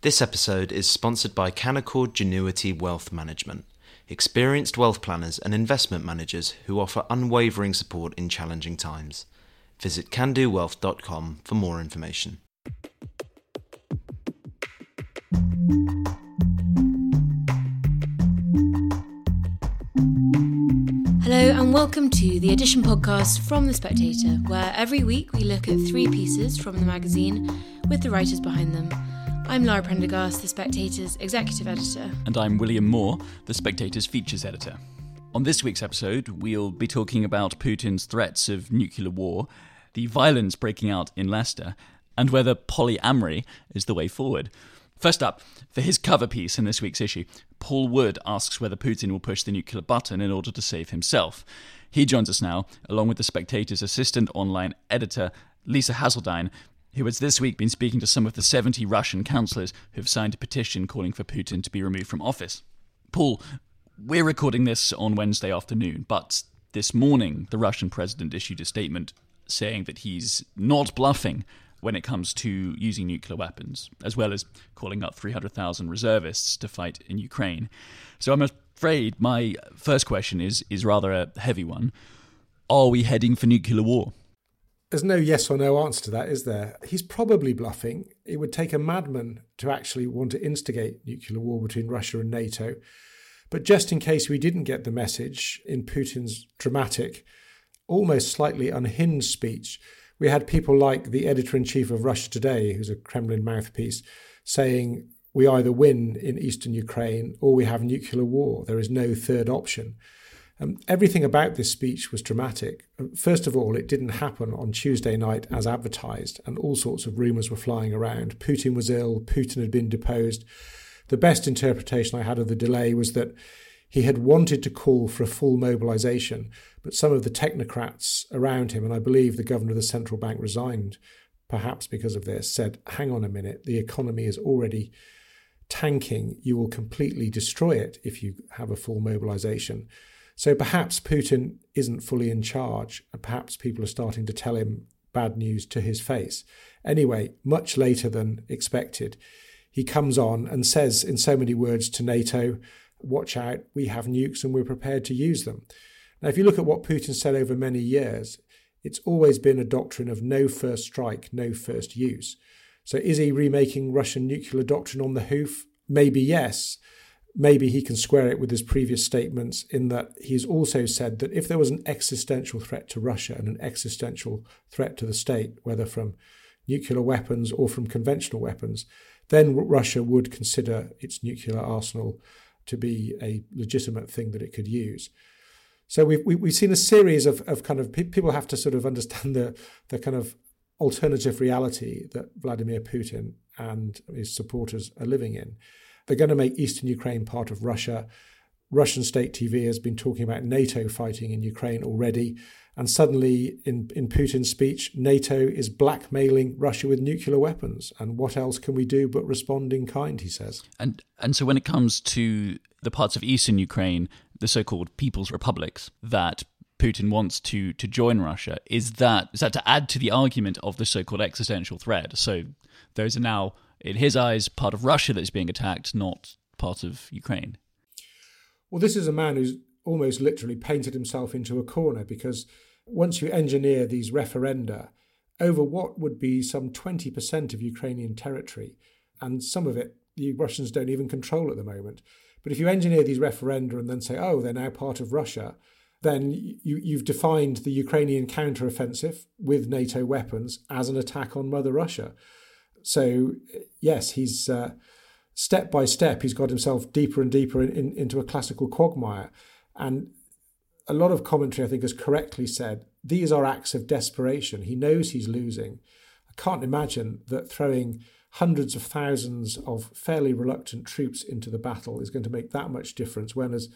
This episode is sponsored by Canaccord Genuity Wealth Management, experienced wealth planners and investment managers who offer unwavering support in challenging times. Visit candowealth.com for more information. Hello, and welcome to the Edition podcast from The Spectator, where every week we look at three pieces from the magazine with the writers behind them. I'm Lara Prendergast, The Spectator's executive editor. And I'm William Moore, The Spectator's features editor. On this week's episode, we'll be talking about Putin's threats of nuclear war, the violence breaking out in Leicester, and whether polyamory is the way forward. First up, for his cover piece in this week's issue, Paul Wood asks whether Putin will push the nuclear button in order to save himself. He joins us now, along with The Spectator's assistant online editor, Lisa Haseldine, who has this week been speaking to some of the 70 Russian councillors who have signed a petition calling for Putin to be removed from office. Paul, we're recording this on Wednesday afternoon, but this morning the Russian president issued a statement saying that he's not bluffing when it comes to using nuclear weapons, as well as calling up 300,000 reservists to fight in Ukraine. So I'm afraid my first question is is rather a heavy one. Are we heading for nuclear war? There's no yes or no answer to that, is there? He's probably bluffing. It would take a madman to actually want to instigate nuclear war between Russia and NATO. But just in case we didn't get the message in Putin's dramatic, almost slightly unhinged speech, we had people like the editor in chief of Russia Today, who's a Kremlin mouthpiece, saying, We either win in eastern Ukraine or we have nuclear war. There is no third option. Um, everything about this speech was dramatic. First of all, it didn't happen on Tuesday night as advertised, and all sorts of rumours were flying around. Putin was ill, Putin had been deposed. The best interpretation I had of the delay was that he had wanted to call for a full mobilisation, but some of the technocrats around him, and I believe the governor of the central bank resigned perhaps because of this, said, hang on a minute, the economy is already tanking. You will completely destroy it if you have a full mobilisation. So perhaps Putin isn't fully in charge, and perhaps people are starting to tell him bad news to his face. Anyway, much later than expected, he comes on and says in so many words to NATO, Watch out, we have nukes and we're prepared to use them. Now, if you look at what Putin said over many years, it's always been a doctrine of no first strike, no first use. So is he remaking Russian nuclear doctrine on the hoof? Maybe yes maybe he can square it with his previous statements in that he's also said that if there was an existential threat to Russia and an existential threat to the state, whether from nuclear weapons or from conventional weapons, then Russia would consider its nuclear arsenal to be a legitimate thing that it could use. So we've, we've seen a series of, of kind of people have to sort of understand the, the kind of alternative reality that Vladimir Putin and his supporters are living in. They're going to make eastern Ukraine part of Russia. Russian state TV has been talking about NATO fighting in Ukraine already. And suddenly, in, in Putin's speech, NATO is blackmailing Russia with nuclear weapons. And what else can we do but respond in kind, he says. And, and so, when it comes to the parts of eastern Ukraine, the so called People's Republics, that Putin wants to to join Russia, is that is that to add to the argument of the so called existential threat? So those are now in his eyes, part of Russia that's being attacked, not part of Ukraine. Well, this is a man who's almost literally painted himself into a corner because once you engineer these referenda over what would be some 20% of Ukrainian territory, and some of it the Russians don't even control at the moment. But if you engineer these referenda and then say, oh, they're now part of Russia, then you, you've defined the Ukrainian counteroffensive with NATO weapons as an attack on Mother Russia. So yes, he's uh, step by step he's got himself deeper and deeper in, in, into a classical quagmire, and a lot of commentary I think has correctly said these are acts of desperation. He knows he's losing. I can't imagine that throwing hundreds of thousands of fairly reluctant troops into the battle is going to make that much difference. When, as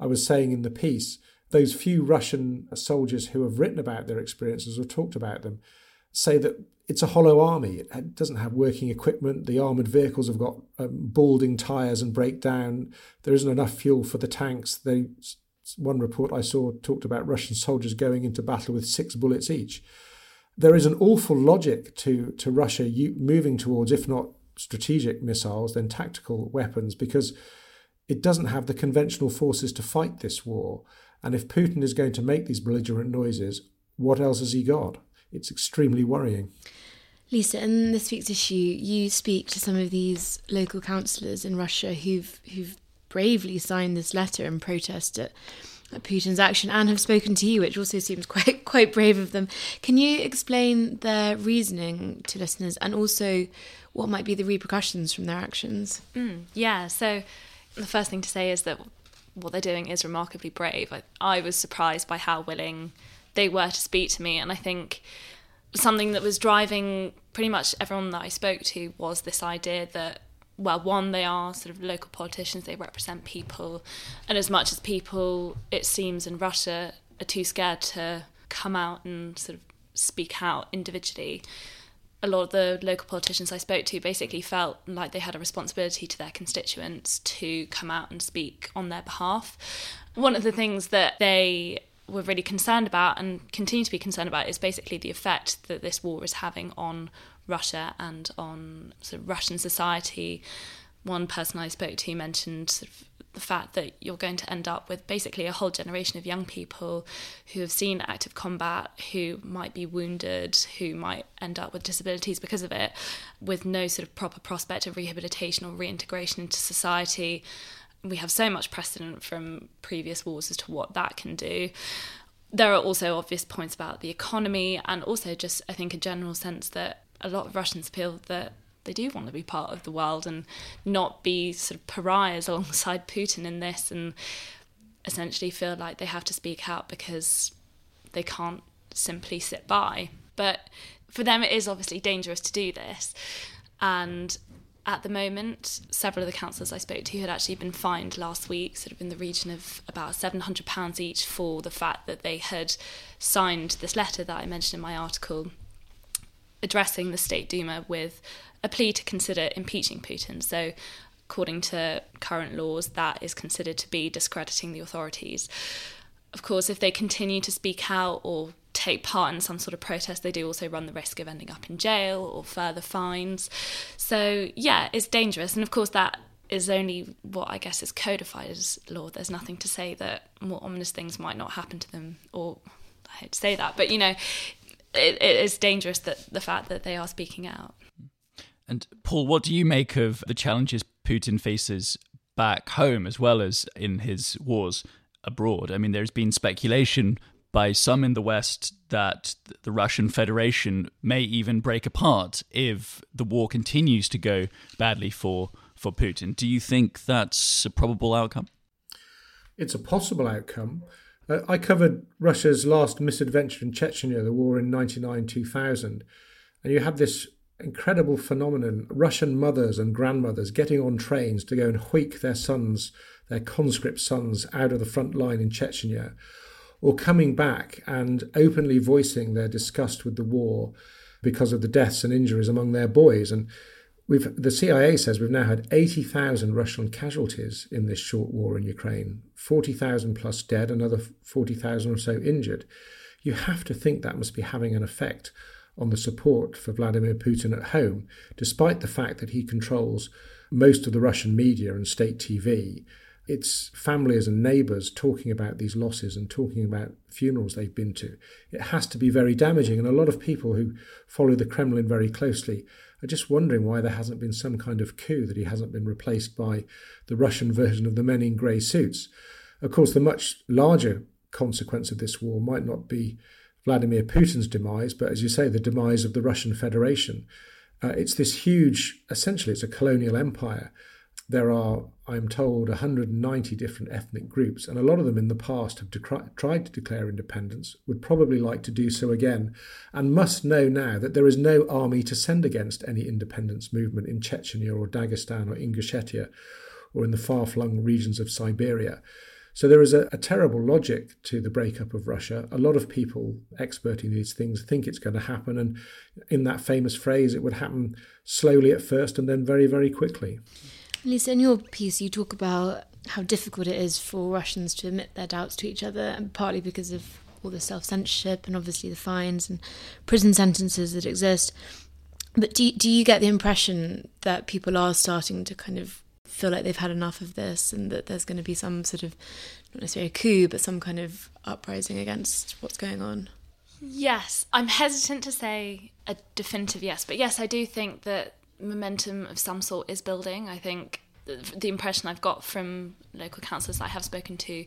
I was saying in the piece, those few Russian soldiers who have written about their experiences or talked about them say that it's a hollow army. It doesn't have working equipment. The armoured vehicles have got um, balding tyres and break down. There isn't enough fuel for the tanks. They, one report I saw talked about Russian soldiers going into battle with six bullets each. There is an awful logic to, to Russia moving towards, if not strategic missiles, then tactical weapons, because it doesn't have the conventional forces to fight this war. And if Putin is going to make these belligerent noises, what else has he got? It's extremely worrying. Lisa, in this week's issue, you speak to some of these local councillors in Russia who've who've bravely signed this letter in protest at, at Putin's action and have spoken to you, which also seems quite quite brave of them. Can you explain their reasoning to listeners and also what might be the repercussions from their actions? Mm, yeah, so the first thing to say is that what they're doing is remarkably brave. I, I was surprised by how willing they were to speak to me, and I think something that was driving pretty much everyone that I spoke to was this idea that well, one, they are sort of local politicians, they represent people, and as much as people, it seems, in Russia are too scared to come out and sort of speak out individually, a lot of the local politicians I spoke to basically felt like they had a responsibility to their constituents to come out and speak on their behalf. One of the things that they were really concerned about and continue to be concerned about is basically the effect that this war is having on Russia and on sort of Russian society. One person I spoke to mentioned sort of the fact that you're going to end up with basically a whole generation of young people who have seen active combat, who might be wounded, who might end up with disabilities because of it, with no sort of proper prospect of rehabilitation or reintegration into society we have so much precedent from previous wars as to what that can do. There are also obvious points about the economy and also just, I think, a general sense that a lot of Russians feel that they do want to be part of the world and not be sort of pariahs alongside Putin in this and essentially feel like they have to speak out because they can't simply sit by. But for them, it is obviously dangerous to do this. And at the moment, several of the councillors I spoke to had actually been fined last week, sort of in the region of about £700 each for the fact that they had signed this letter that I mentioned in my article addressing the State Duma with a plea to consider impeaching Putin. So, according to current laws, that is considered to be discrediting the authorities. Of course, if they continue to speak out or take part in some sort of protest, they do also run the risk of ending up in jail or further fines. So, yeah, it's dangerous. And of course, that is only what I guess is codified as law. There's nothing to say that more ominous things might not happen to them, or I hate to say that, but you know, it, it is dangerous that the fact that they are speaking out. And Paul, what do you make of the challenges Putin faces back home as well as in his wars abroad? I mean, there's been speculation by some in the West that the Russian Federation may even break apart if the war continues to go badly for, for Putin. Do you think that's a probable outcome? It's a possible outcome. Uh, I covered Russia's last misadventure in Chechnya, the war in 99 2000. And you had this incredible phenomenon Russian mothers and grandmothers getting on trains to go and hoik their sons, their conscript sons, out of the front line in Chechnya or coming back and openly voicing their disgust with the war because of the deaths and injuries among their boys. And we've the CIA says we've now had 80,000 Russian casualties in this short war in Ukraine, 40,000 plus dead, another 40,000 or so injured. You have to think that must be having an effect on the support for Vladimir Putin at home, despite the fact that he controls most of the Russian media and state TV it's families and neighbours talking about these losses and talking about funerals they've been to. It has to be very damaging. And a lot of people who follow the Kremlin very closely are just wondering why there hasn't been some kind of coup, that he hasn't been replaced by the Russian version of the men in grey suits. Of course, the much larger consequence of this war might not be Vladimir Putin's demise, but as you say, the demise of the Russian Federation. Uh, it's this huge, essentially, it's a colonial empire there are, I'm told, 190 different ethnic groups, and a lot of them in the past have decri- tried to declare independence, would probably like to do so again, and must know now that there is no army to send against any independence movement in Chechnya or Dagestan or Ingushetia or in the far flung regions of Siberia. So there is a, a, terrible logic to the breakup of Russia. A lot of people expert in these things think it's going to happen, and in that famous phrase, it would happen slowly at first and then very, very quickly. Lisa, in your piece, you talk about how difficult it is for Russians to admit their doubts to each other, and partly because of all the self censorship and obviously the fines and prison sentences that exist. But do do you get the impression that people are starting to kind of feel like they've had enough of this, and that there's going to be some sort of not necessarily a coup, but some kind of uprising against what's going on? Yes, I'm hesitant to say a definitive yes, but yes, I do think that momentum of some sort is building. I think the impression I've got from local councillors that I have spoken to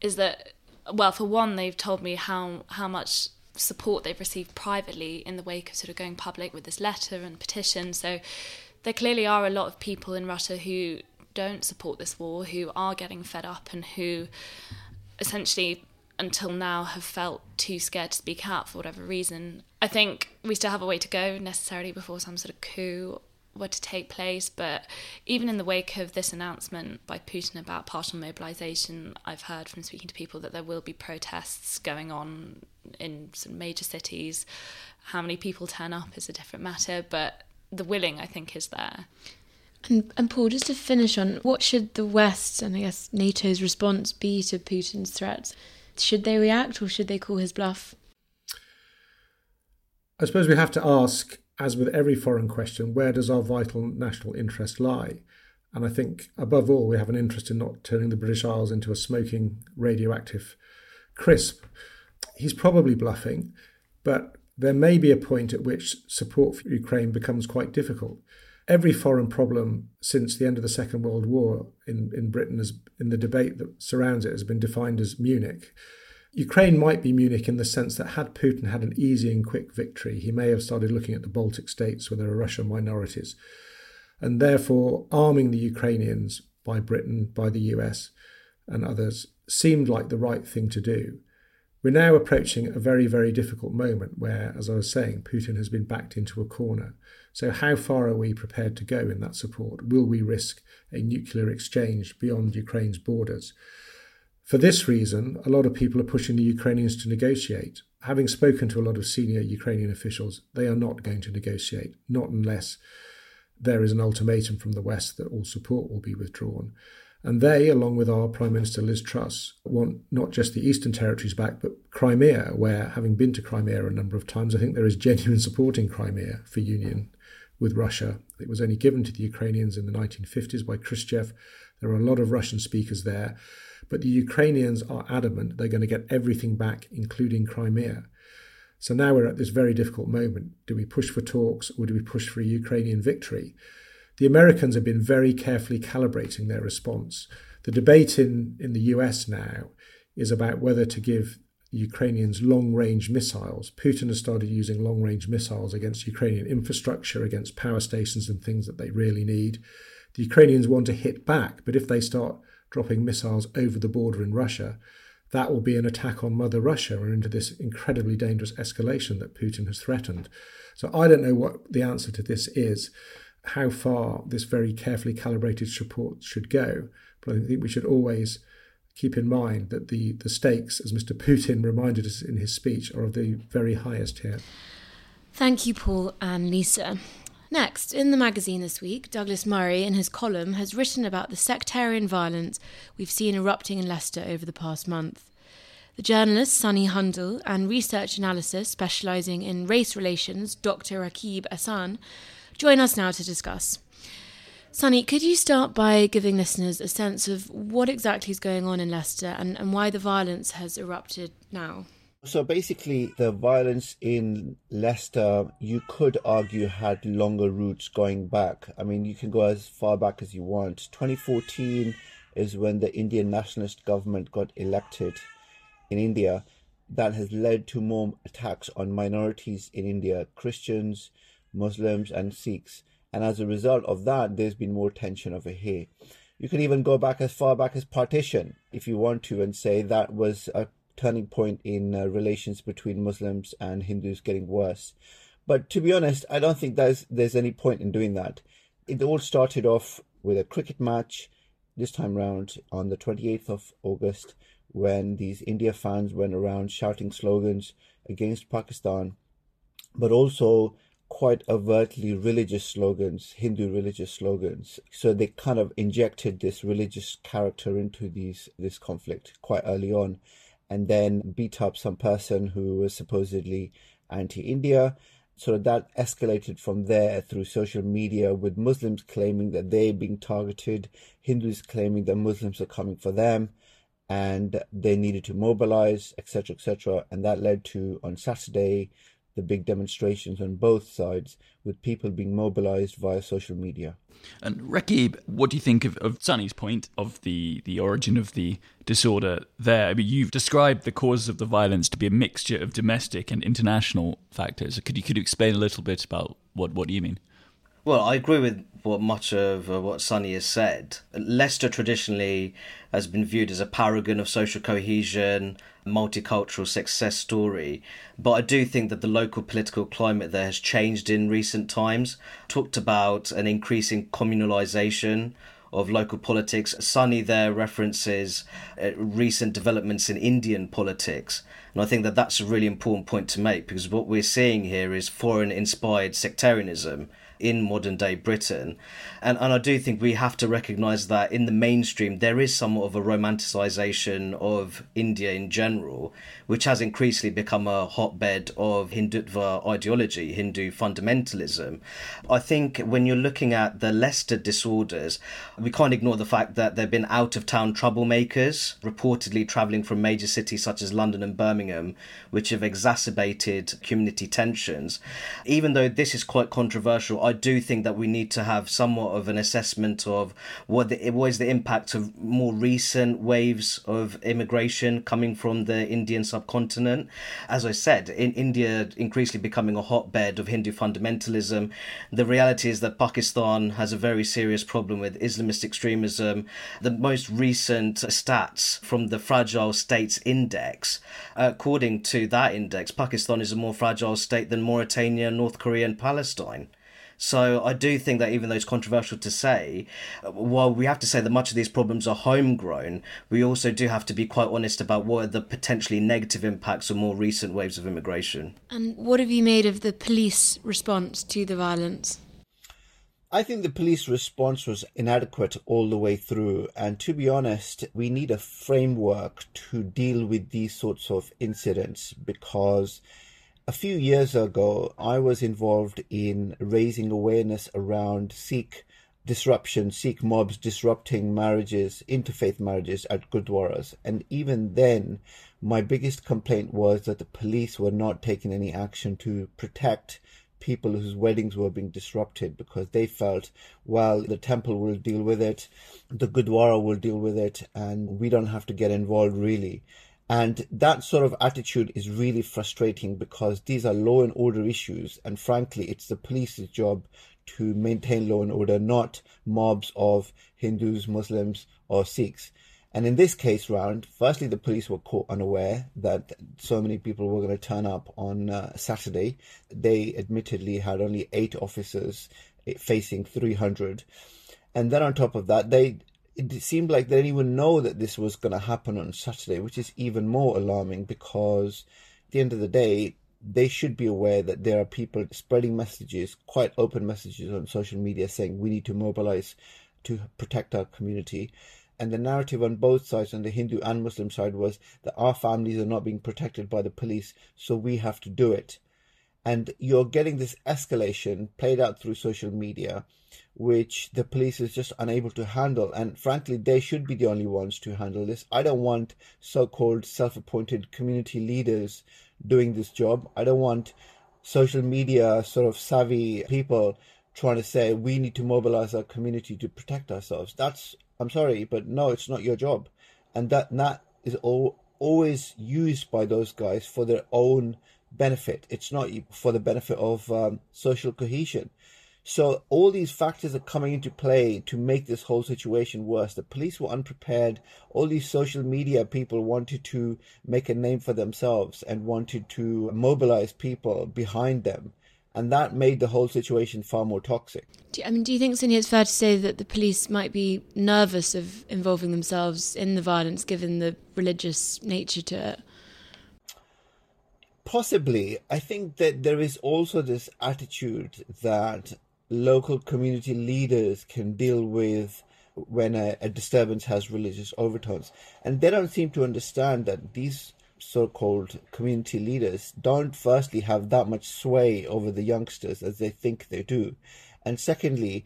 is that, well, for one, they've told me how how much support they've received privately in the wake of sort of going public with this letter and petition. So there clearly are a lot of people in Russia who don't support this war, who are getting fed up, and who essentially until now have felt too scared to speak out for whatever reason. I think we still have a way to go necessarily before some sort of coup were to take place, but even in the wake of this announcement by Putin about partial mobilization, I've heard from speaking to people that there will be protests going on in some major cities. How many people turn up is a different matter, but the willing, I think, is there. And, and Paul, just to finish on, what should the West and I guess NATO's response be to Putin's threats? Should they react or should they call his bluff? I suppose we have to ask, as with every foreign question, where does our vital national interest lie? And I think, above all, we have an interest in not turning the British Isles into a smoking radioactive crisp. He's probably bluffing, but there may be a point at which support for Ukraine becomes quite difficult. Every foreign problem since the end of the Second World War in, in Britain, has, in the debate that surrounds it, has been defined as Munich. Ukraine might be Munich in the sense that had Putin had an easy and quick victory, he may have started looking at the Baltic states where there are Russian minorities, and therefore arming the Ukrainians by Britain, by the US, and others seemed like the right thing to do. We're now approaching a very, very difficult moment where, as I was saying, Putin has been backed into a corner. So, how far are we prepared to go in that support? Will we risk a nuclear exchange beyond Ukraine's borders? For this reason, a lot of people are pushing the Ukrainians to negotiate. Having spoken to a lot of senior Ukrainian officials, they are not going to negotiate, not unless there is an ultimatum from the West that all support will be withdrawn. And they, along with our Prime Minister Liz Truss, want not just the Eastern Territories back, but Crimea, where, having been to Crimea a number of times, I think there is genuine support in Crimea for union with Russia. It was only given to the Ukrainians in the 1950s by Khrushchev. There are a lot of Russian speakers there. But the Ukrainians are adamant they're going to get everything back, including Crimea. So now we're at this very difficult moment. Do we push for talks or do we push for a Ukrainian victory? The Americans have been very carefully calibrating their response. The debate in, in the US now is about whether to give Ukrainians long range missiles. Putin has started using long range missiles against Ukrainian infrastructure, against power stations and things that they really need. The Ukrainians want to hit back, but if they start dropping missiles over the border in Russia, that will be an attack on Mother Russia and into this incredibly dangerous escalation that Putin has threatened. So I don't know what the answer to this is how far this very carefully calibrated support should go. But I think we should always keep in mind that the, the stakes, as Mr. Putin reminded us in his speech, are of the very highest here. Thank you, Paul and Lisa. Next, in the magazine this week, Douglas Murray, in his column, has written about the sectarian violence we've seen erupting in Leicester over the past month. The journalist Sunny Hundal and research analysis specialising in race relations, Dr. Rakib Ehsan, join us now to discuss. Sunny, could you start by giving listeners a sense of what exactly is going on in Leicester and, and why the violence has erupted now? So basically, the violence in Leicester, you could argue, had longer roots going back. I mean, you can go as far back as you want. 2014 is when the Indian nationalist government got elected in India. That has led to more attacks on minorities in India, Christians, Muslims and Sikhs. And as a result of that, there's been more tension over here. You can even go back as far back as partition if you want to and say that was a turning point in uh, relations between Muslims and Hindus getting worse. But to be honest, I don't think there's there's any point in doing that. It all started off with a cricket match this time round on the 28th of August when these India fans went around shouting slogans against Pakistan, but also quite overtly religious slogans, Hindu religious slogans. So they kind of injected this religious character into these this conflict quite early on, and then beat up some person who was supposedly anti-India. So that escalated from there through social media with Muslims claiming that they're being targeted, Hindus claiming that Muslims are coming for them and they needed to mobilize, etc., etc. And that led to, on Saturday, the big demonstrations on both sides with people being mobilized via social media. And Rakib, what do you think of, of Sunny's point of the, the origin of the disorder there? I mean, you've described the causes of the violence to be a mixture of domestic and international factors. Could you could you explain a little bit about what, what you mean? Well, I agree with what much of uh, what Sunny has said. Leicester traditionally has been viewed as a paragon of social cohesion, multicultural success story. But I do think that the local political climate there has changed in recent times. Talked about an increasing communalisation of local politics. Sunny there references uh, recent developments in Indian politics. And I think that that's a really important point to make because what we're seeing here is foreign inspired sectarianism in modern day Britain. And, and I do think we have to recognise that in the mainstream, there is somewhat of a romanticisation of India in general, which has increasingly become a hotbed of Hindutva ideology, Hindu fundamentalism. I think when you're looking at the Leicester disorders, we can't ignore the fact that there have been out of town troublemakers reportedly travelling from major cities such as London and Birmingham, which have exacerbated community tensions. Even though this is quite controversial, I do think that we need to have somewhat of an assessment of what the, what is the impact of more recent waves of immigration coming from the Indian subcontinent. As I said, in India increasingly becoming a hotbed of Hindu fundamentalism. The reality is that Pakistan has a very serious problem with Islamist extremism. The most recent stats from the Fragile States Index, according to that index, Pakistan is a more fragile state than Mauritania, North Korea, and Palestine. So I do think that even though it's controversial to say, while we have to say that much of these problems are homegrown, we also do have to be quite honest about what are the potentially negative impacts of more recent waves of immigration. And what have you made of the police response to the violence? I think the police response was inadequate all the way through. And to be honest, we need a framework to deal with these sorts of incidents because a few years ago, I was involved in raising awareness around Sikh disruption, Sikh mobs disrupting marriages, interfaith marriages at Gurdwaras. And even then, my biggest complaint was that the police were not taking any action to protect people whose weddings were being disrupted because they felt, well, the temple will deal with it, the Gurdwara will deal with it, and we don't have to get involved really. And that sort of attitude is really frustrating because these are law and order issues. And frankly, it's the police's job to maintain law and order, not mobs of Hindus, Muslims, or Sikhs. And in this case round, firstly, the police were caught unaware that so many people were going to turn up on uh, Saturday. They admittedly had only eight officers eh, facing 300. And then on top of that, they it seemed like they didn't even know that this was going to happen on Saturday, which is even more alarming because at the end of the day, they should be aware that there are people spreading messages, quite open messages on social media saying we need to mobilize to protect our community. And the narrative on both sides, on the Hindu and Muslim side, was that our families are not being protected by the police, so we have to do it. And you're getting this escalation played out through social media which the police is just unable to handle. And frankly, they should be the only ones to handle this. I don't want so called self appointed community leaders doing this job. I don't want social media sort of savvy people trying to say we need to mobilize our community to protect ourselves. That's, I'm sorry, but no, it's not your job. And that, that is all, always used by those guys for their own benefit. It's not for the benefit of um, social cohesion. So all these factors are coming into play to make this whole situation worse. The police were unprepared. All these social media people wanted to make a name for themselves and wanted to mobilize people behind them. And that made the whole situation far more toxic. Do, I mean, do you think, Sunny, it's fair to say that the police might be nervous of involving themselves in the violence given the religious nature to it? Possibly. I think that there is also this attitude that local community leaders can deal with when a, a, disturbance has religious overtones. And they don't seem to understand that these so-called community leaders don't firstly have that much sway over the youngsters as they think they do and secondly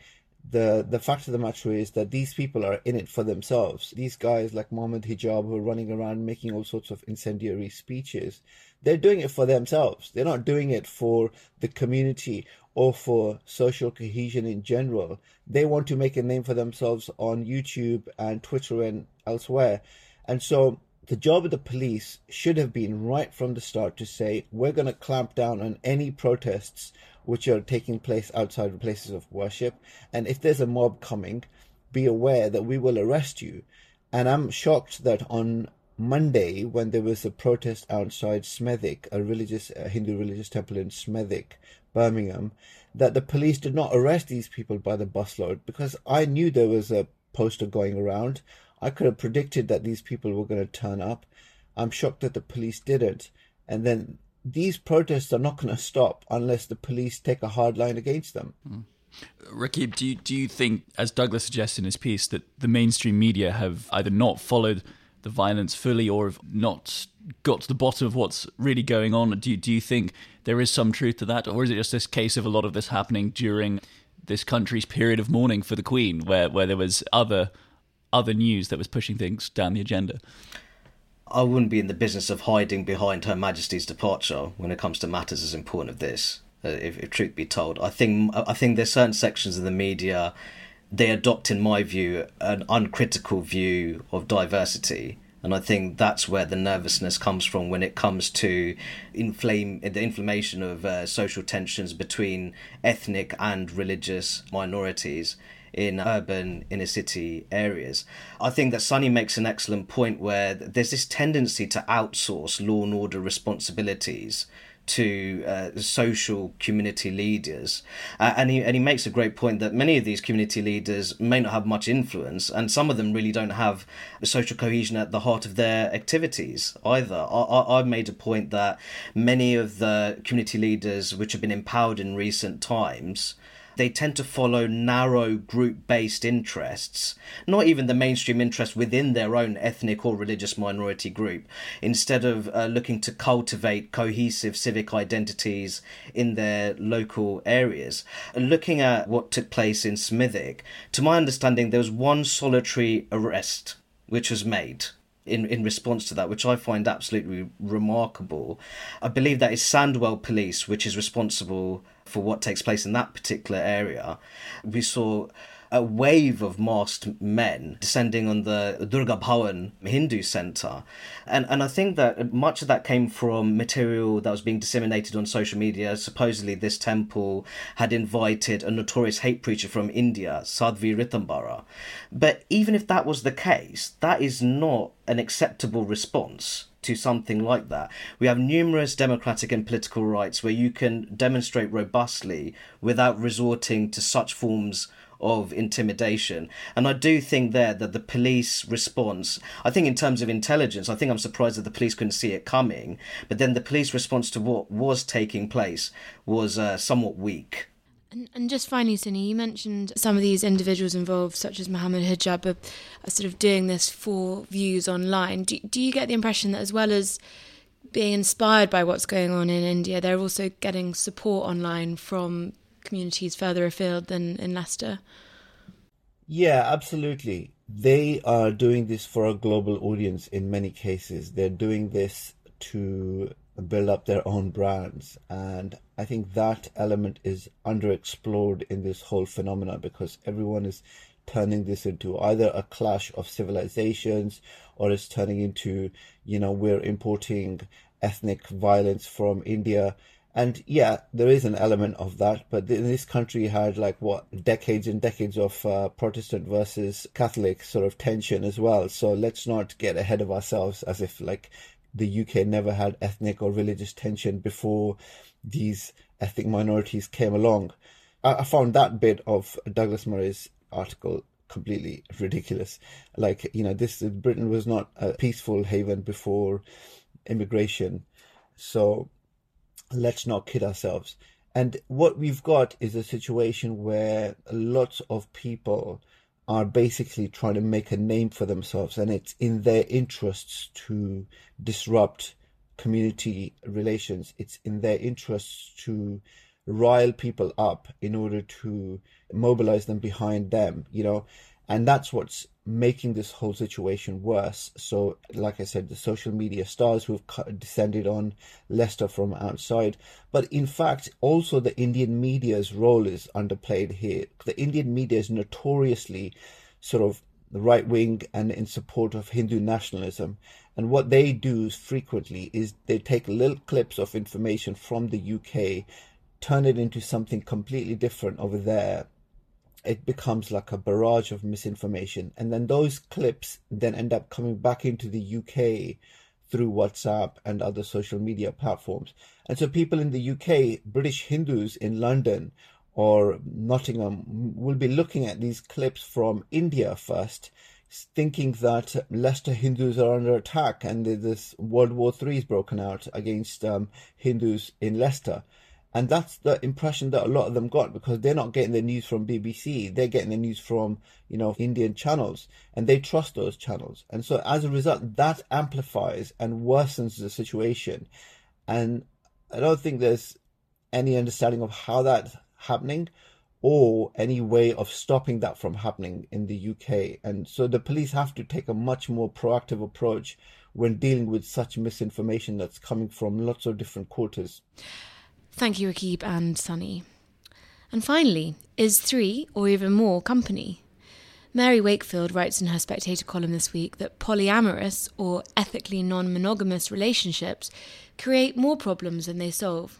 the the fact of the matter is that these people are in it for themselves these guys like Mohammed Hijab who are running around making all sorts of incendiary speeches they're doing it for themselves. They're not doing it for the community or for social cohesion in general. They want to make a name for themselves on YouTube and Twitter and elsewhere. And so the job of the police should have been right from the start to say we're going to clamp down on any protests which are taking place outside of places of worship. And if there's a mob coming be aware that we will arrest you. And i'm shocked that on monday when there was a protest outside smethwick a religious a hindu religious temple in smethwick birmingham that the police did not arrest these people by the busload because i knew there was a poster going around I could have predicted that these people were going to turn up. I'm shocked that the police didn't. And then these protests are not going to stop unless the police take a hard line against them. Mm. Do you, do you think, as Douglas suggests in his piece, that the mainstream media have either not followed the violence fully or have not got to the bottom of what's really going on? Do you, do you think there is some truth to that? Or is it just this case of a lot of this happening during this country's period of mourning for the Queen, where, where there was other other news that was pushing things down the agenda. I wouldn't be in the business of hiding behind Her Majesty's departure when it comes to matters as important as this. Uh, if, if truth be told, I think I think there's certain sections of the media they adopt, in my view, an uncritical view of diversity. And I think that's where the nervousness comes from when it comes to inflame the inflammation of uh, social tensions between ethnic and religious minorities in urban inner city areas. I think that Sunny makes an excellent point where there's this tendency to outsource law and order responsibilities to uh, social community leaders, uh, and he and he makes a great point that many of these community leaders may not have much influence, and some of them really don't have social cohesion at the heart of their activities either. I, I, I've made a point that many of the community leaders which have been empowered in recent times they tend to follow narrow group based interests, not even the mainstream interests within their own ethnic or religious minority group, instead of uh, looking to cultivate cohesive civic identities in their local areas. Looking at what took place in Smethwick, to my understanding, there was one solitary arrest which was made in, in response to that, which I find absolutely remarkable. I believe that is Sandwell Police, which is responsible for what takes place in that particular area. We saw a wave of masked men descending on the Durga Bhawan Hindu center. And, and I think that much of that came from material that was being disseminated on social media. Supposedly, this temple had invited a notorious hate preacher from India, Sadhvi Ritambara. But even if that was the case, that is not an acceptable response to something like that. We have numerous democratic and political rights where you can demonstrate robustly without resorting to such forms of intimidation. And I do think there that the police response, I think in terms of intelligence, I think I'm surprised that the police couldn't see it coming. But then the police response to what was taking place was uh, somewhat weak. And, and just finally, Sunny, you mentioned some of these individuals involved, such as Mohammed Hijab, are, are sort of doing this for views online. Do, do you get the impression that as well as being inspired by what's going on in India, they're also getting support online from communities further afield than in Leicester? Yeah, absolutely. They are doing this for a global audience in many cases. They're doing this to build up their own brands. And I think that element is underexplored in this whole phenomena because everyone is turning this into either a clash of civilizations or it's turning into, you know, we're importing ethnic violence from India and yeah, there is an element of that, but this country had like what decades and decades of uh, Protestant versus Catholic sort of tension as well. So let's not get ahead of ourselves as if like the UK never had ethnic or religious tension before these ethnic minorities came along. I, I found that bit of Douglas Murray's article completely ridiculous. Like, you know, this Britain was not a peaceful haven before immigration. So let's not kid ourselves. And what we've got is a situation where lots of people are basically trying to make a name for themselves, and it's in their interests to disrupt community relations. It's in their interests to rile people up in order to mobilize them behind them, you know, and that's what's making this whole situation worse. So, like I said, the social media stars who've descended on Leicester from outside, but in fact, also the Indian media's role is underplayed here. The Indian media is notoriously sort of right wing and in support of Hindu nationalism. And what they do frequently is they take little clips of information from the UK, turn it into something completely different over there. It becomes like a barrage of misinformation. And then those clips then end up coming back into the UK through WhatsApp and other social media platforms. And so people in the UK, British Hindus in London, or Nottingham will be looking at these clips from India first, thinking that Leicester Hindus are under attack and this World War III is broken out against um, Hindus in Leicester. And that's the impression that a lot of them got because they're not getting the news from BBC. They're getting the news from, you know, Indian channels and they trust those channels. And so as a result, that amplifies and worsens the situation. And I don't think there's any understanding of how that's happening or any way of stopping that from happening in the UK. And so the police have to take a much more proactive approach when dealing with such misinformation that's coming from lots of different quarters. Thank you, Rakib and Sunny. And finally, is three or even more company? Mary Wakefield writes in her Spectator column this week that polyamorous or ethically non monogamous relationships create more problems than they solve.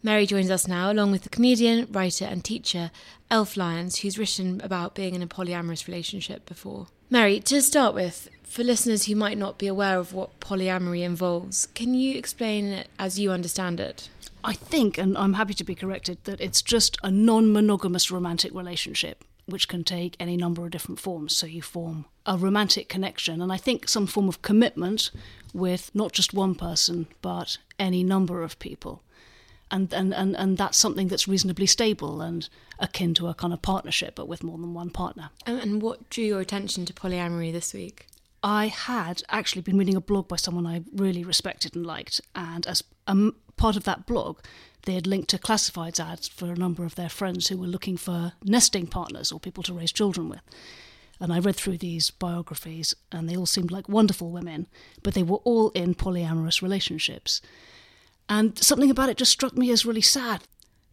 Mary joins us now, along with the comedian, writer, and teacher Elf Lyons, who's written about being in a polyamorous relationship before. Mary, to start with, for listeners who might not be aware of what polyamory involves, can you explain it as you understand it? I think, and I'm happy to be corrected, that it's just a non monogamous romantic relationship, which can take any number of different forms. So you form a romantic connection, and I think some form of commitment with not just one person, but any number of people and, and, and, and that's something that's reasonably stable and akin to a kind of partnership, but with more than one partner. Oh, and what drew your attention to polyamory this week? I had actually been reading a blog by someone I really respected and liked, and as a part of that blog, they had linked to classifieds ads for a number of their friends who were looking for nesting partners or people to raise children with. And I read through these biographies, and they all seemed like wonderful women, but they were all in polyamorous relationships. And something about it just struck me as really sad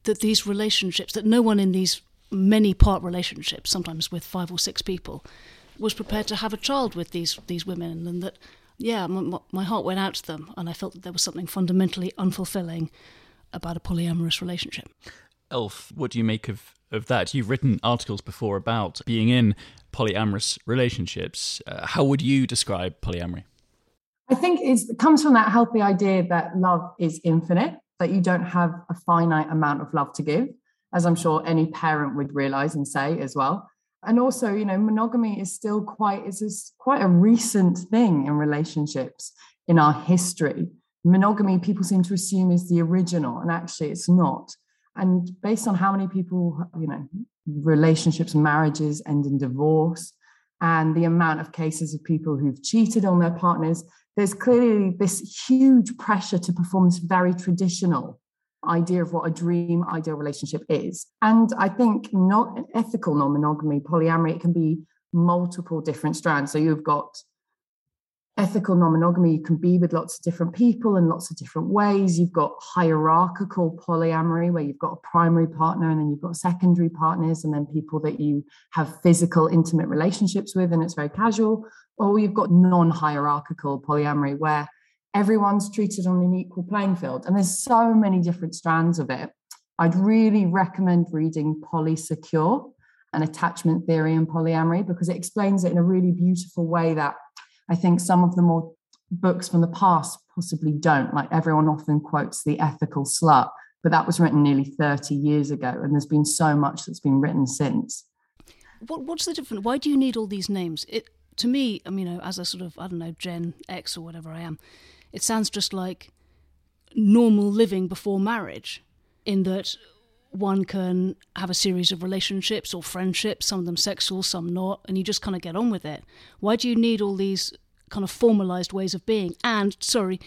that these relationships, that no one in these many part relationships, sometimes with five or six people, was prepared to have a child with these these women, and that, yeah, my, my heart went out to them, and I felt that there was something fundamentally unfulfilling about a polyamorous relationship. Elf, what do you make of, of that? You've written articles before about being in polyamorous relationships. Uh, how would you describe polyamory? I think it comes from that healthy idea that love is infinite, that you don't have a finite amount of love to give, as I'm sure any parent would realize and say as well. And also, you know, monogamy is still quite is quite a recent thing in relationships in our history. Monogamy, people seem to assume is the original, and actually, it's not. And based on how many people, you know, relationships, marriages end in divorce, and the amount of cases of people who've cheated on their partners, there's clearly this huge pressure to perform this very traditional idea of what a dream ideal relationship is. And I think not ethical non-monogamy, polyamory, it can be multiple different strands. So you've got ethical non-monogamy you can be with lots of different people in lots of different ways you've got hierarchical polyamory where you've got a primary partner and then you've got secondary partners and then people that you have physical intimate relationships with and it's very casual or you've got non-hierarchical polyamory where everyone's treated on an equal playing field and there's so many different strands of it i'd really recommend reading polysecure and attachment theory and polyamory because it explains it in a really beautiful way that I think some of the more books from the past possibly don't. Like everyone often quotes The Ethical Slut, but that was written nearly 30 years ago, and there's been so much that's been written since. What, what's the difference? Why do you need all these names? It to me, I mean, you know, as a sort of I don't know Gen X or whatever I am, it sounds just like normal living before marriage, in that one can have a series of relationships or friendships, some of them sexual, some not, and you just kind of get on with it. Why do you need all these kind of formalized ways of being? And, sorry,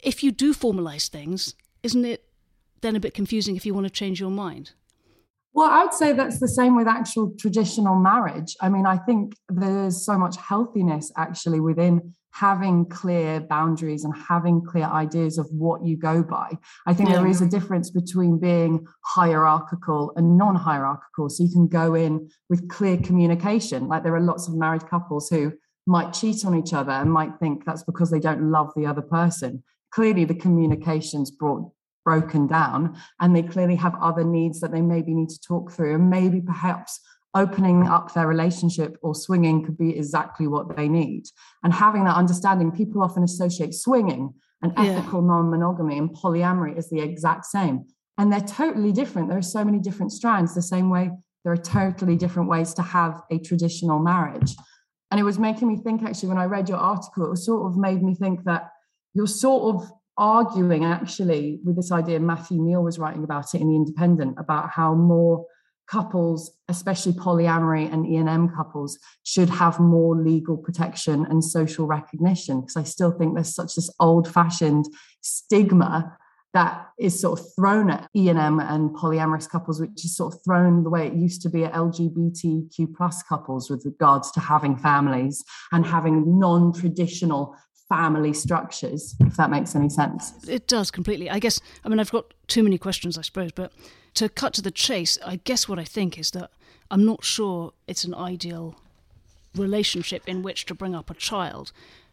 if you do formalize things, isn't it then a bit confusing if you want to change your mind? Well, I would say that's the same with actual traditional marriage. I mean, I think there's so much healthiness actually within having clear boundaries and having clear ideas of what you go by. I think yeah. there is a difference between being hierarchical and non hierarchical. So you can go in with clear communication. Like there are lots of married couples who might cheat on each other and might think that's because they don't love the other person. Clearly, the communication's brought broken down and they clearly have other needs that they maybe need to talk through and maybe perhaps opening up their relationship or swinging could be exactly what they need. And having that understanding people often associate swinging and ethical yeah. non-monogamy and polyamory is the exact same. And they're totally different. There are so many different strands the same way there are totally different ways to have a traditional marriage. And it was making me think actually when i read your article it sort of made me think that you're sort of arguing actually with this idea matthew neal was writing about it in the independent about how more couples especially polyamory and e&m couples should have more legal protection and social recognition because i still think there's such this old fashioned stigma that is sort of thrown at E&M and polyamorous couples, which is sort of thrown the way it used to be at LGBTQ plus couples with regards to having families and having non-traditional family structures, if that makes any sense. It does completely. I guess, I mean, I've got too many questions, I suppose, but to cut to the chase, I guess what I think is that I'm not sure it's an ideal relationship in which to bring up a child.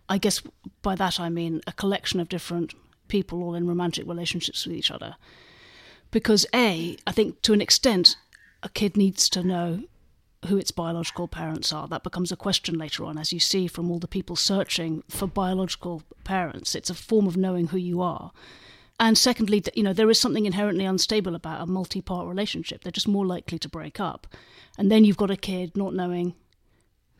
I guess by that I mean a collection of different people all in romantic relationships with each other. Because, A, I think to an extent, a kid needs to know who its biological parents are. That becomes a question later on, as you see from all the people searching for biological parents. It's a form of knowing who you are. And secondly, you know, there is something inherently unstable about a multi-part relationship. They're just more likely to break up. And then you've got a kid not knowing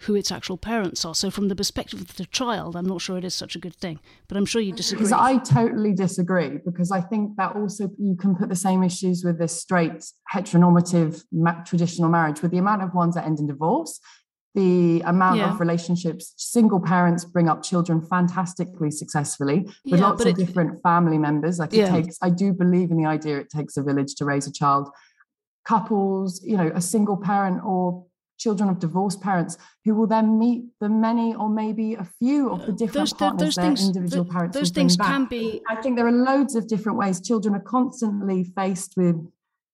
who its actual parents are. So, from the perspective of the child, I'm not sure it is such a good thing. But I'm sure you disagree. Because I totally disagree. Because I think that also you can put the same issues with this straight heteronormative traditional marriage, with the amount of ones that end in divorce. The amount yeah. of relationships single parents bring up children fantastically successfully with yeah, lots of it, different family members. Like yeah. it takes, I do believe in the idea it takes a village to raise a child couples, you know, a single parent or children of divorced parents who will then meet the many or maybe a few of the different those, partners those their things, individual the, parents those things can be i think there are loads of different ways children are constantly faced with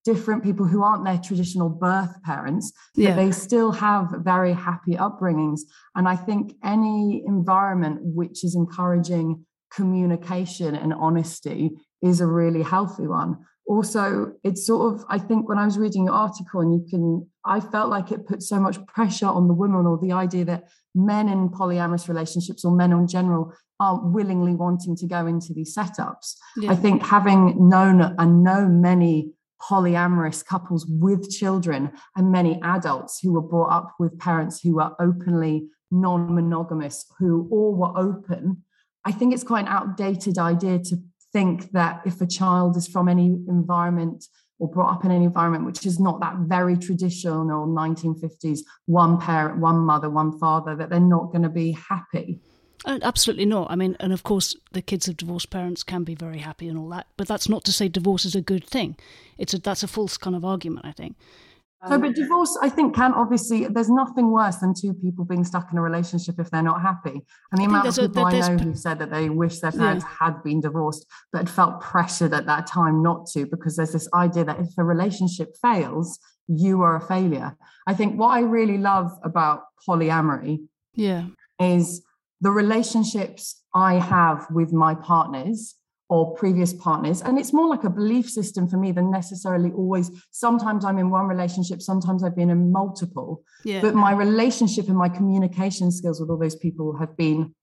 different people who aren't their traditional birth parents yeah. but they still have very happy upbringings. And i think any environment which is encouraging communication and honesty is a really healthy one. Also it's sort of i think when i was reading your article and you can i felt like it put so much pressure on the women or the idea that men in polyamorous relationships or men in general aren't willingly wanting to go into these setups yeah. i think having known and know many polyamorous couples with children and many adults who were brought up with parents who were openly non-monogamous who all were open i think it's quite an outdated idea to think that if a child is from any environment or brought up in an environment which is not that very traditional 1950s one parent one mother one father that they're not going to be happy? Uh, absolutely not. I mean and of course the kids of divorced parents can be very happy and all that but that's not to say divorce is a good thing. It's a that's a false kind of argument i think so, but divorce, I think, can obviously, there's nothing worse than two people being stuck in a relationship if they're not happy. And the amount of people a, I know who said that they wish their parents yeah. had been divorced, but had felt pressured at that time not to, because there's this idea that if a relationship fails, you are a failure. I think what I really love about polyamory yeah. is the relationships I have with my partners or previous partners. And it's more like a belief system for me than necessarily always. Sometimes I'm in one relationship, sometimes I've been in multiple. Yeah. But my relationship and my communication skills with all those people have been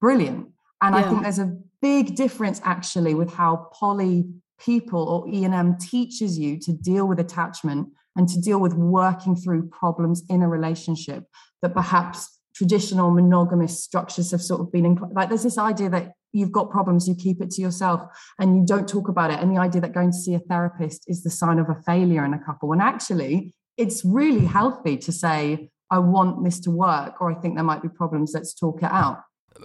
brilliant. And yeah. I think there's a big difference actually with how poly people or E&M teaches you to deal with attachment and to deal with working through problems in a relationship that perhaps traditional monogamous structures have sort of been in, like there's this idea that you've got problems you keep it to yourself and you don't talk about it. And the idea that going to see a therapist is the sign of a failure in a couple. When actually it's really healthy to say i want this to work or i think there might be problems let's talk it out.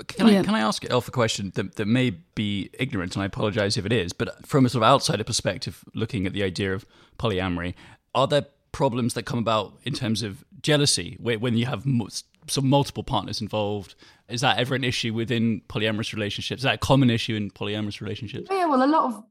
Can yeah. I can I ask Elf a question that, that may be ignorant, and I apologize if it is, but from a sort of outsider perspective, looking at the idea of polyamory, are there problems that come about in terms of jealousy when you have some multiple partners involved? Is that ever an issue within polyamorous relationships? Is that a common issue in polyamorous relationships? Yeah, well, a lot of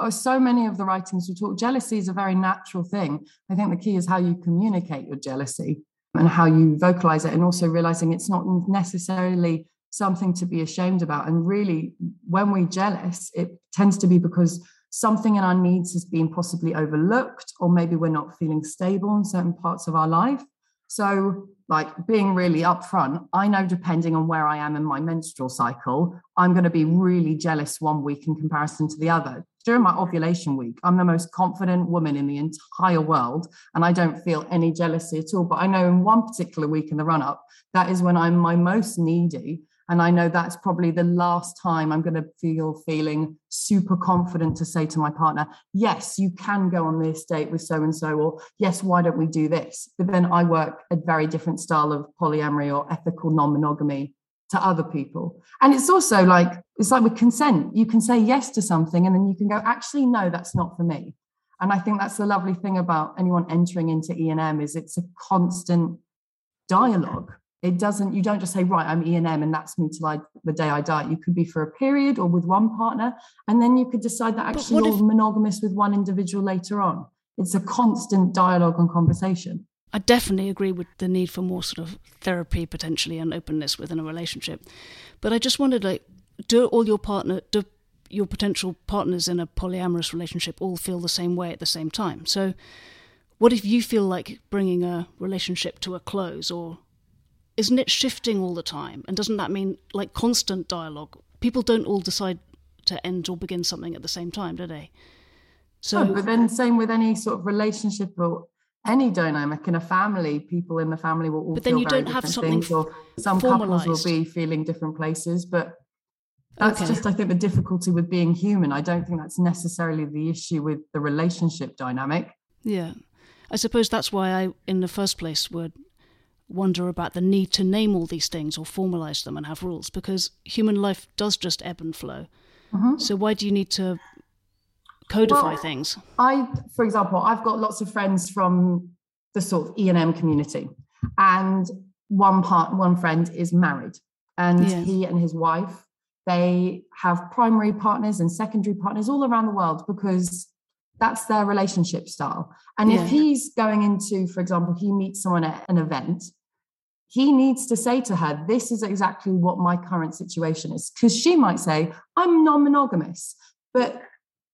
uh, so many of the writings we talk jealousy is a very natural thing. I think the key is how you communicate your jealousy and how you vocalize it, and also realizing it's not necessarily something to be ashamed about. And really, when we're jealous, it tends to be because something in our needs has been possibly overlooked, or maybe we're not feeling stable in certain parts of our life. So, like being really upfront, I know depending on where I am in my menstrual cycle, I'm going to be really jealous one week in comparison to the other. During my ovulation week, I'm the most confident woman in the entire world, and I don't feel any jealousy at all. But I know in one particular week in the run up, that is when I'm my most needy and I know that's probably the last time I'm going to feel feeling super confident to say to my partner, yes, you can go on this date with so and so, or yes, why don't we do this? But then I work a very different style of polyamory or ethical non monogamy to other people. And it's also like, it's like with consent. You can say yes to something and then you can go, actually, no, that's not for me. And I think that's the lovely thing about anyone entering into E&M is it's a constant dialogue it doesn't you don't just say right i'm e&m and that's me till I, the day i die. You could be for a period or with one partner and then you could decide that actually you're if, monogamous with one individual later on. It's a constant dialogue and conversation. I definitely agree with the need for more sort of therapy potentially and openness within a relationship. But i just wondered like do all your partner do your potential partners in a polyamorous relationship all feel the same way at the same time? So what if you feel like bringing a relationship to a close or isn't it shifting all the time? And doesn't that mean like constant dialogue? People don't all decide to end or begin something at the same time, do they? So, oh, but then same with any sort of relationship or any dynamic in a family, people in the family will all. But then you don't have something. Things, or some formalized. couples will be feeling different places, but that's okay. just I think the difficulty with being human. I don't think that's necessarily the issue with the relationship dynamic. Yeah, I suppose that's why I, in the first place, would wonder about the need to name all these things or formalize them and have rules because human life does just ebb and flow. Mm-hmm. So why do you need to codify well, things? I, for example, I've got lots of friends from the sort of E and M community, and one part, one friend is married, and yeah. he and his wife they have primary partners and secondary partners all around the world because that's their relationship style. And yeah. if he's going into, for example, he meets someone at an event he needs to say to her, This is exactly what my current situation is. Because she might say, I'm non monogamous. But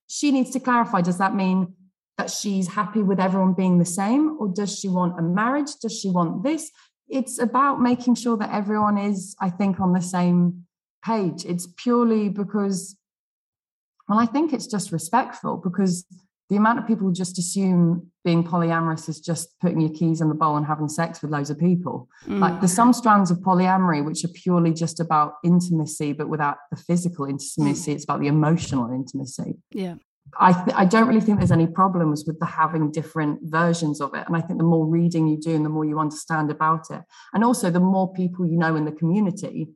she needs to clarify does that mean that she's happy with everyone being the same? Or does she want a marriage? Does she want this? It's about making sure that everyone is, I think, on the same page. It's purely because, well, I think it's just respectful because the amount of people who just assume being polyamorous is just putting your keys in the bowl and having sex with loads of people. Mm. Like there's some strands of polyamory which are purely just about intimacy, but without the physical intimacy. It's about the emotional intimacy. Yeah. I, th- I don't really think there's any problems with the having different versions of it. And I think the more reading you do and the more you understand about it, and also the more people you know in the community,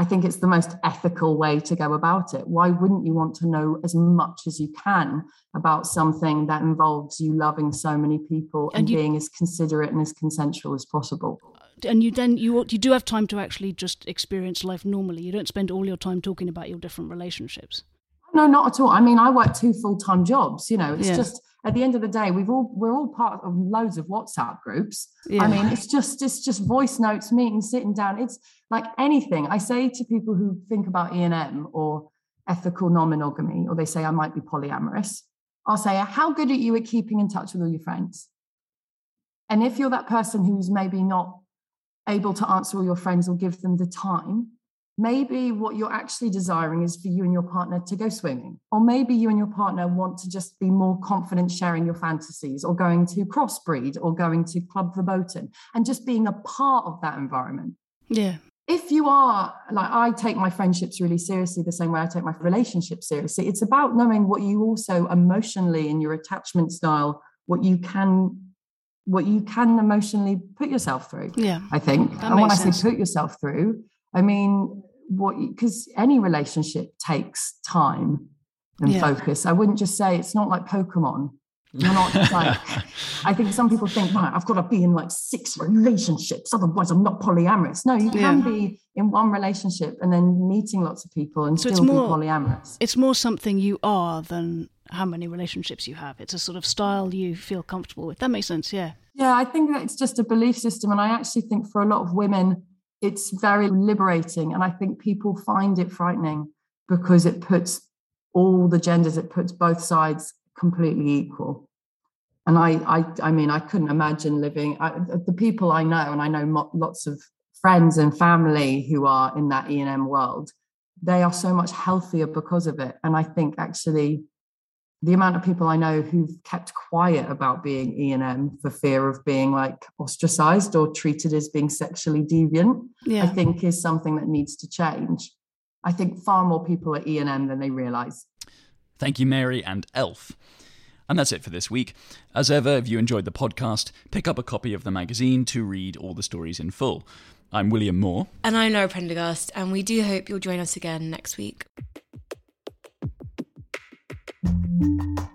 I think it's the most ethical way to go about it. Why wouldn't you want to know as much as you can about something that involves you loving so many people and, and you, being as considerate and as consensual as possible? And you then you you do have time to actually just experience life normally. You don't spend all your time talking about your different relationships. No, not at all. I mean, I work two full time jobs. You know, it's yeah. just at the end of the day, we've all we're all part of loads of WhatsApp groups. Yeah. I mean, it's just it's just voice notes, meeting, sitting down. It's like anything. I say to people who think about E and M or ethical non-monogamy, or they say I might be polyamorous. I'll say, how good are you at keeping in touch with all your friends? And if you're that person who's maybe not able to answer all your friends or give them the time, maybe what you're actually desiring is for you and your partner to go swimming or maybe you and your partner want to just be more confident sharing your fantasies or going to crossbreed or going to club verboten and just being a part of that environment. Yeah. If you are like i take my friendships really seriously the same way i take my relationships seriously. It's about knowing what you also emotionally in your attachment style what you can what you can emotionally put yourself through yeah. I think. And when i say put yourself through I mean, what because any relationship takes time and yeah. focus. I wouldn't just say it's not like Pokemon. You're not like I think some people think, right, I've got to be in like six relationships, otherwise I'm not polyamorous. No, you can yeah. be in one relationship and then meeting lots of people and so still more, be polyamorous. It's more something you are than how many relationships you have. It's a sort of style you feel comfortable with. That makes sense, yeah. Yeah, I think that it's just a belief system. And I actually think for a lot of women, it's very liberating. And I think people find it frightening because it puts all the genders, it puts both sides completely equal. And I, I, I mean, I couldn't imagine living. I, the people I know, and I know lots of friends and family who are in that E and M world, they are so much healthier because of it. And I think actually the amount of people I know who've kept quiet about being E and M for fear of being like ostracized or treated as being sexually deviant, yeah. I think is something that needs to change. I think far more people are E and M than they realize. Thank you, Mary and Elf. And that's it for this week. As ever, if you enjoyed the podcast, pick up a copy of the magazine to read all the stories in full. I'm William Moore. And I'm Lara Prendergast, and we do hope you'll join us again next week. Thank you.